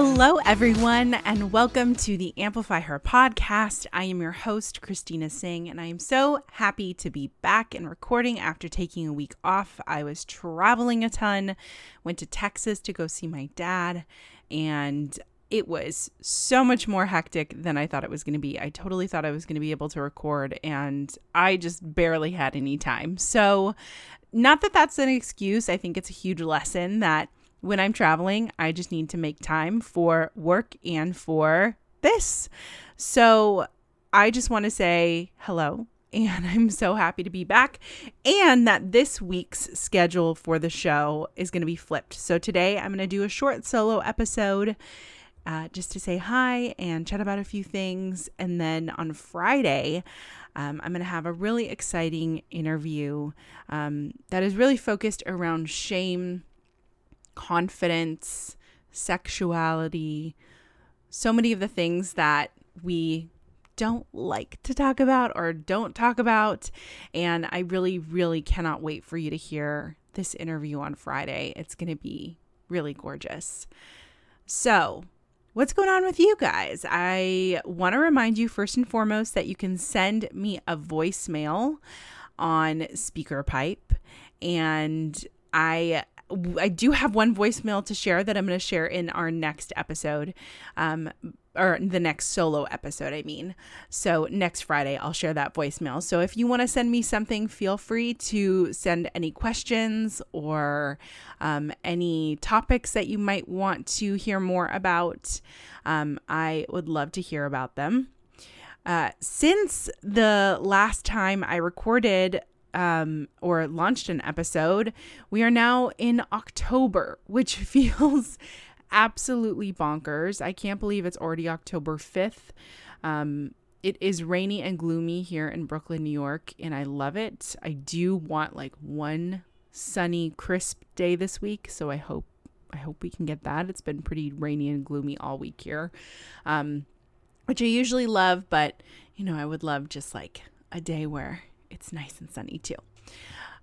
Hello, everyone, and welcome to the Amplify Her podcast. I am your host, Christina Singh, and I am so happy to be back and recording after taking a week off. I was traveling a ton, went to Texas to go see my dad, and it was so much more hectic than I thought it was going to be. I totally thought I was going to be able to record, and I just barely had any time. So, not that that's an excuse, I think it's a huge lesson that when I'm traveling, I just need to make time for work and for this. So I just want to say hello. And I'm so happy to be back, and that this week's schedule for the show is going to be flipped. So today I'm going to do a short solo episode uh, just to say hi and chat about a few things. And then on Friday, um, I'm going to have a really exciting interview um, that is really focused around shame confidence, sexuality, so many of the things that we don't like to talk about or don't talk about. And I really, really cannot wait for you to hear this interview on Friday. It's going to be really gorgeous. So, what's going on with you guys? I want to remind you first and foremost that you can send me a voicemail on SpeakerPipe. And I I do have one voicemail to share that I'm going to share in our next episode, um, or the next solo episode, I mean. So next Friday, I'll share that voicemail. So if you want to send me something, feel free to send any questions or um, any topics that you might want to hear more about. Um, I would love to hear about them. Uh, since the last time I recorded um, or launched an episode, we are now in October, which feels absolutely bonkers. I can't believe it's already October 5th. Um, it is rainy and gloomy here in Brooklyn, New York, and I love it. I do want like one sunny, crisp day this week, so I hope I hope we can get that. It's been pretty rainy and gloomy all week here, um, which I usually love, but you know, I would love just like a day where it's nice and sunny too.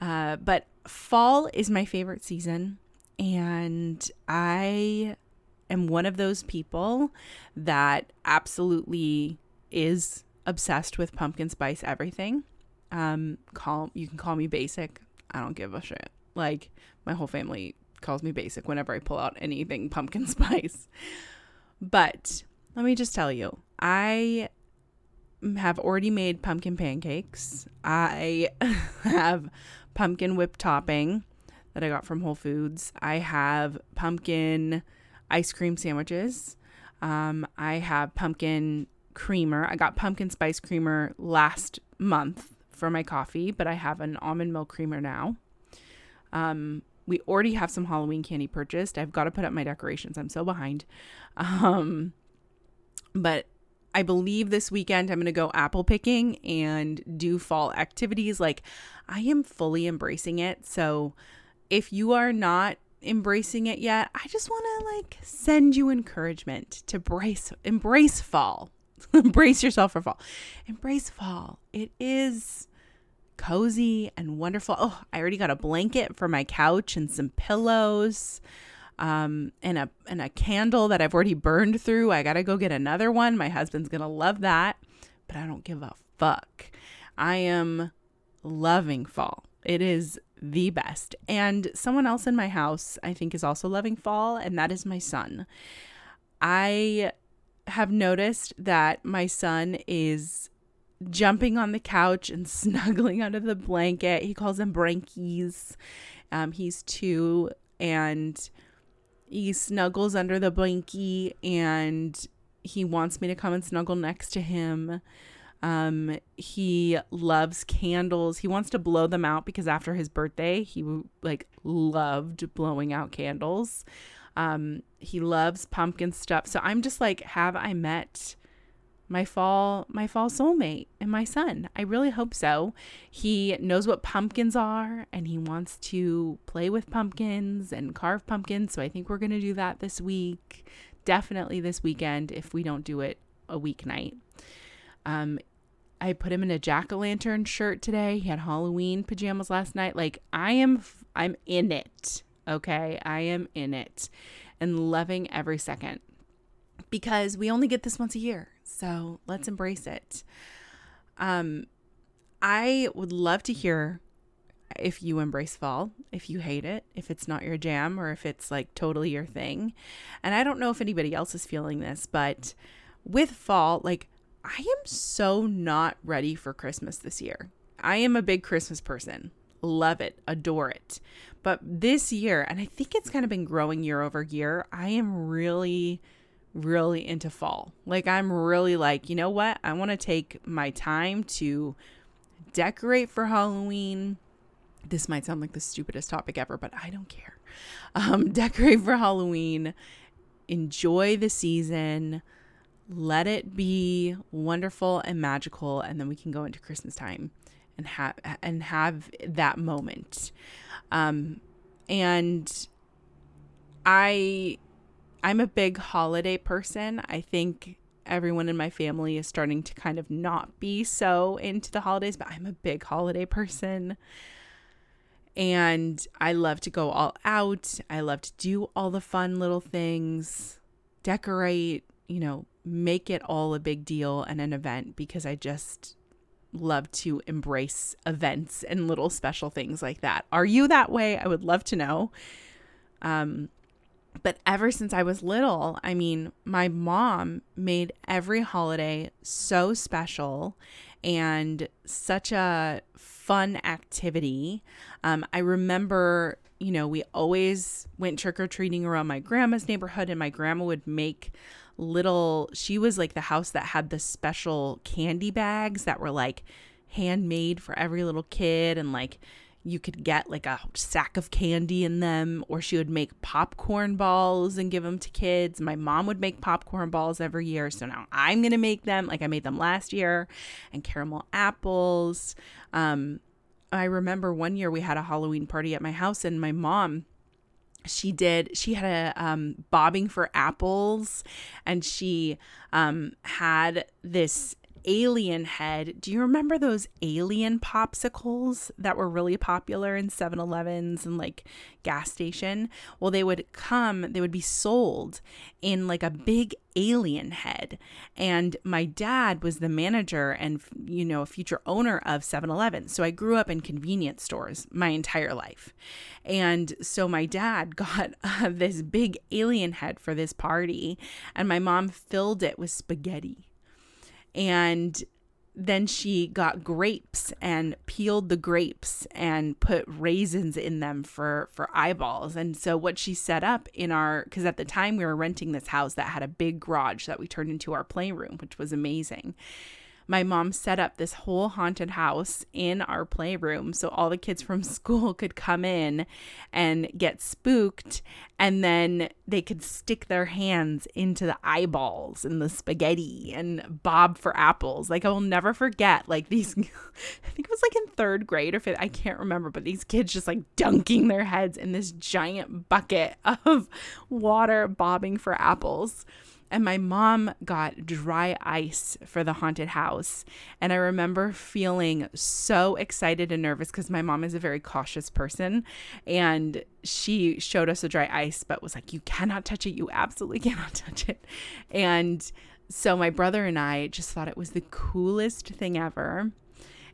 Uh, but fall is my favorite season, and I am one of those people that absolutely is obsessed with pumpkin spice everything. Um, call you can call me basic. I don't give a shit. Like my whole family calls me basic whenever I pull out anything pumpkin spice. But let me just tell you, I have already made pumpkin pancakes. I have pumpkin whip topping that I got from Whole Foods. I have pumpkin ice cream sandwiches. Um, I have pumpkin creamer. I got pumpkin spice creamer last month for my coffee, but I have an almond milk creamer now. Um, we already have some Halloween candy purchased. I've got to put up my decorations. I'm so behind. Um, but I believe this weekend I'm going to go apple picking and do fall activities. Like, I am fully embracing it. So, if you are not embracing it yet, I just want to like send you encouragement to brace, embrace fall. embrace yourself for fall. Embrace fall. It is cozy and wonderful. Oh, I already got a blanket for my couch and some pillows um, and a and a candle that I've already burned through. I gotta go get another one. My husband's gonna love that, but I don't give a fuck. I am loving fall. It is the best. And someone else in my house, I think, is also loving fall, and that is my son. I have noticed that my son is jumping on the couch and snuggling under the blanket. He calls them brankies. Um, he's two, and he snuggles under the blankie and he wants me to come and snuggle next to him. Um, he loves candles. He wants to blow them out because after his birthday, he like loved blowing out candles. Um, he loves pumpkin stuff. So I'm just like, have I met my fall my fall soulmate and my son. I really hope so. He knows what pumpkins are and he wants to play with pumpkins and carve pumpkins, so I think we're going to do that this week. Definitely this weekend if we don't do it a weeknight. Um I put him in a jack-o'-lantern shirt today. He had Halloween pajamas last night. Like I am I'm in it. Okay? I am in it and loving every second. because we only get this once a year. So let's embrace it. Um, I would love to hear if you embrace fall, if you hate it, if it's not your jam, or if it's like totally your thing. And I don't know if anybody else is feeling this, but with fall, like I am so not ready for Christmas this year. I am a big Christmas person. Love it, adore it. But this year, and I think it's kind of been growing year over year, I am really, really into fall. Like, I'm really like, you know what? I want to take my time to decorate for Halloween. This might sound like the stupidest topic ever, but I don't care. Um, decorate for Halloween, enjoy the season, let it be wonderful and magical, and then we can go into Christmas time and have and have that moment. Um, and I I'm a big holiday person. I think everyone in my family is starting to kind of not be so into the holidays, but I'm a big holiday person. And I love to go all out. I love to do all the fun little things, decorate, you know, make it all a big deal and an event because I just love to embrace events and little special things like that. Are you that way? I would love to know. Um, but ever since I was little, I mean, my mom made every holiday so special and such a fun activity. Um, I remember, you know, we always went trick or treating around my grandma's neighborhood, and my grandma would make little she was like the house that had the special candy bags that were like handmade for every little kid and like you could get like a sack of candy in them or she would make popcorn balls and give them to kids. My mom would make popcorn balls every year so now i'm gonna make them like i made them last year and caramel apples. Um i remember one year we had a halloween party at my house and my mom she did she had a um, bobbing for apples and she um, had this alien head. Do you remember those alien popsicles that were really popular in 7-Elevens and like gas station? Well, they would come, they would be sold in like a big alien head. And my dad was the manager and you know, a future owner of 7-Eleven. So I grew up in convenience stores my entire life. And so my dad got uh, this big alien head for this party and my mom filled it with spaghetti and then she got grapes and peeled the grapes and put raisins in them for for eyeballs. And so what she set up in our because at the time we were renting this house that had a big garage that we turned into our playroom which was amazing my mom set up this whole haunted house in our playroom so all the kids from school could come in and get spooked and then they could stick their hands into the eyeballs and the spaghetti and bob for apples. Like i will never forget like these i think it was like in third grade or fifth i can't remember but these kids just like dunking their heads in this giant bucket of water bobbing for apples and my mom got dry ice for the haunted house. And I remember feeling so excited and nervous because my mom is a very cautious person. And she showed us the dry ice, but was like, You cannot touch it. You absolutely cannot touch it. And so my brother and I just thought it was the coolest thing ever.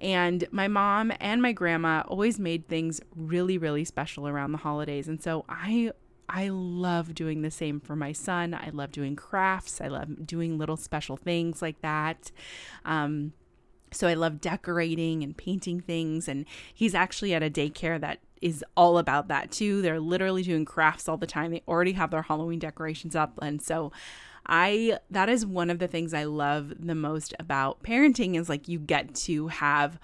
And my mom and my grandma always made things really, really special around the holidays. And so I I love doing the same for my son. I love doing crafts. I love doing little special things like that. Um, so I love decorating and painting things. And he's actually at a daycare that is all about that too. They're literally doing crafts all the time. They already have their Halloween decorations up. And so I that is one of the things I love the most about parenting is like you get to have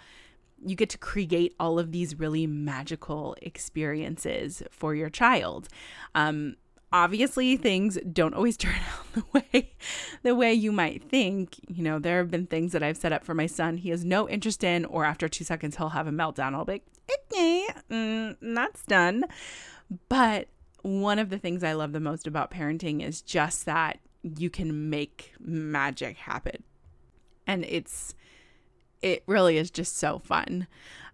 you get to create all of these really magical experiences for your child. Um, obviously things don't always turn out the way the way you might think. You know there have been things that i've set up for my son. He has no interest in or after two seconds he'll have a meltdown. I'll be like okay mm, that's done. But one of the things i love the most about parenting is just that you can make magic happen. And it's it really is just so fun.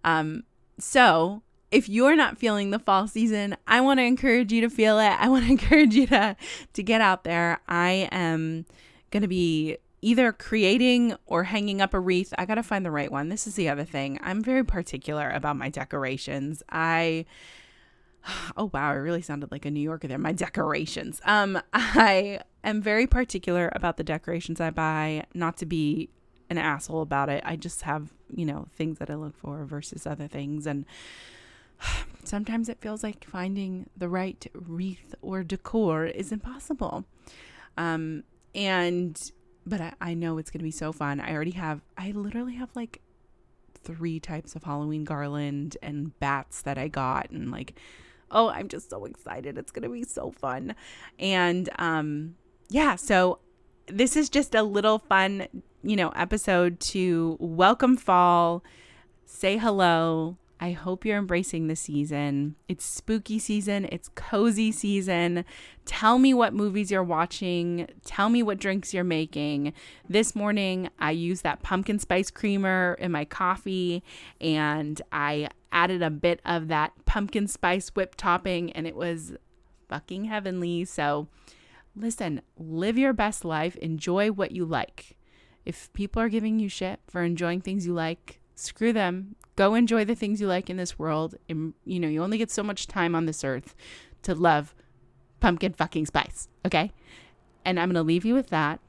Um, so if you're not feeling the fall season, I want to encourage you to feel it. I want to encourage you to to get out there. I am going to be either creating or hanging up a wreath. I got to find the right one. This is the other thing. I'm very particular about my decorations. I Oh wow, I really sounded like a New Yorker there. My decorations. Um I am very particular about the decorations I buy, not to be an asshole about it. I just have, you know, things that I look for versus other things and sometimes it feels like finding the right wreath or decor is impossible. Um and but I, I know it's gonna be so fun. I already have I literally have like three types of Halloween garland and bats that I got and like oh, I'm just so excited. It's going to be so fun. And um yeah, so this is just a little fun, you know, episode to welcome fall, say hello, I hope you're embracing the season. It's spooky season, it's cozy season. Tell me what movies you're watching, tell me what drinks you're making. This morning, I used that pumpkin spice creamer in my coffee and I added a bit of that pumpkin spice whip topping, and it was fucking heavenly. So, listen, live your best life, enjoy what you like. If people are giving you shit for enjoying things you like, screw them. Go enjoy the things you like in this world. And, you know, you only get so much time on this earth to love pumpkin fucking spice. Okay. And I'm going to leave you with that.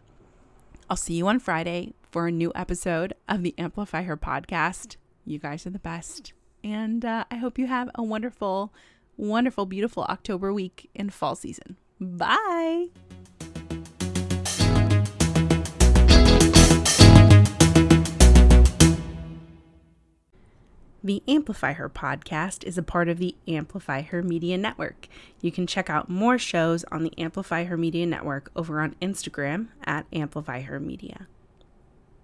I'll see you on Friday for a new episode of the Amplify Her podcast. You guys are the best. And uh, I hope you have a wonderful, wonderful, beautiful October week in fall season. Bye. The Amplify Her podcast is a part of the Amplify Her Media Network. You can check out more shows on the Amplify Her Media Network over on Instagram at Amplify Her Media.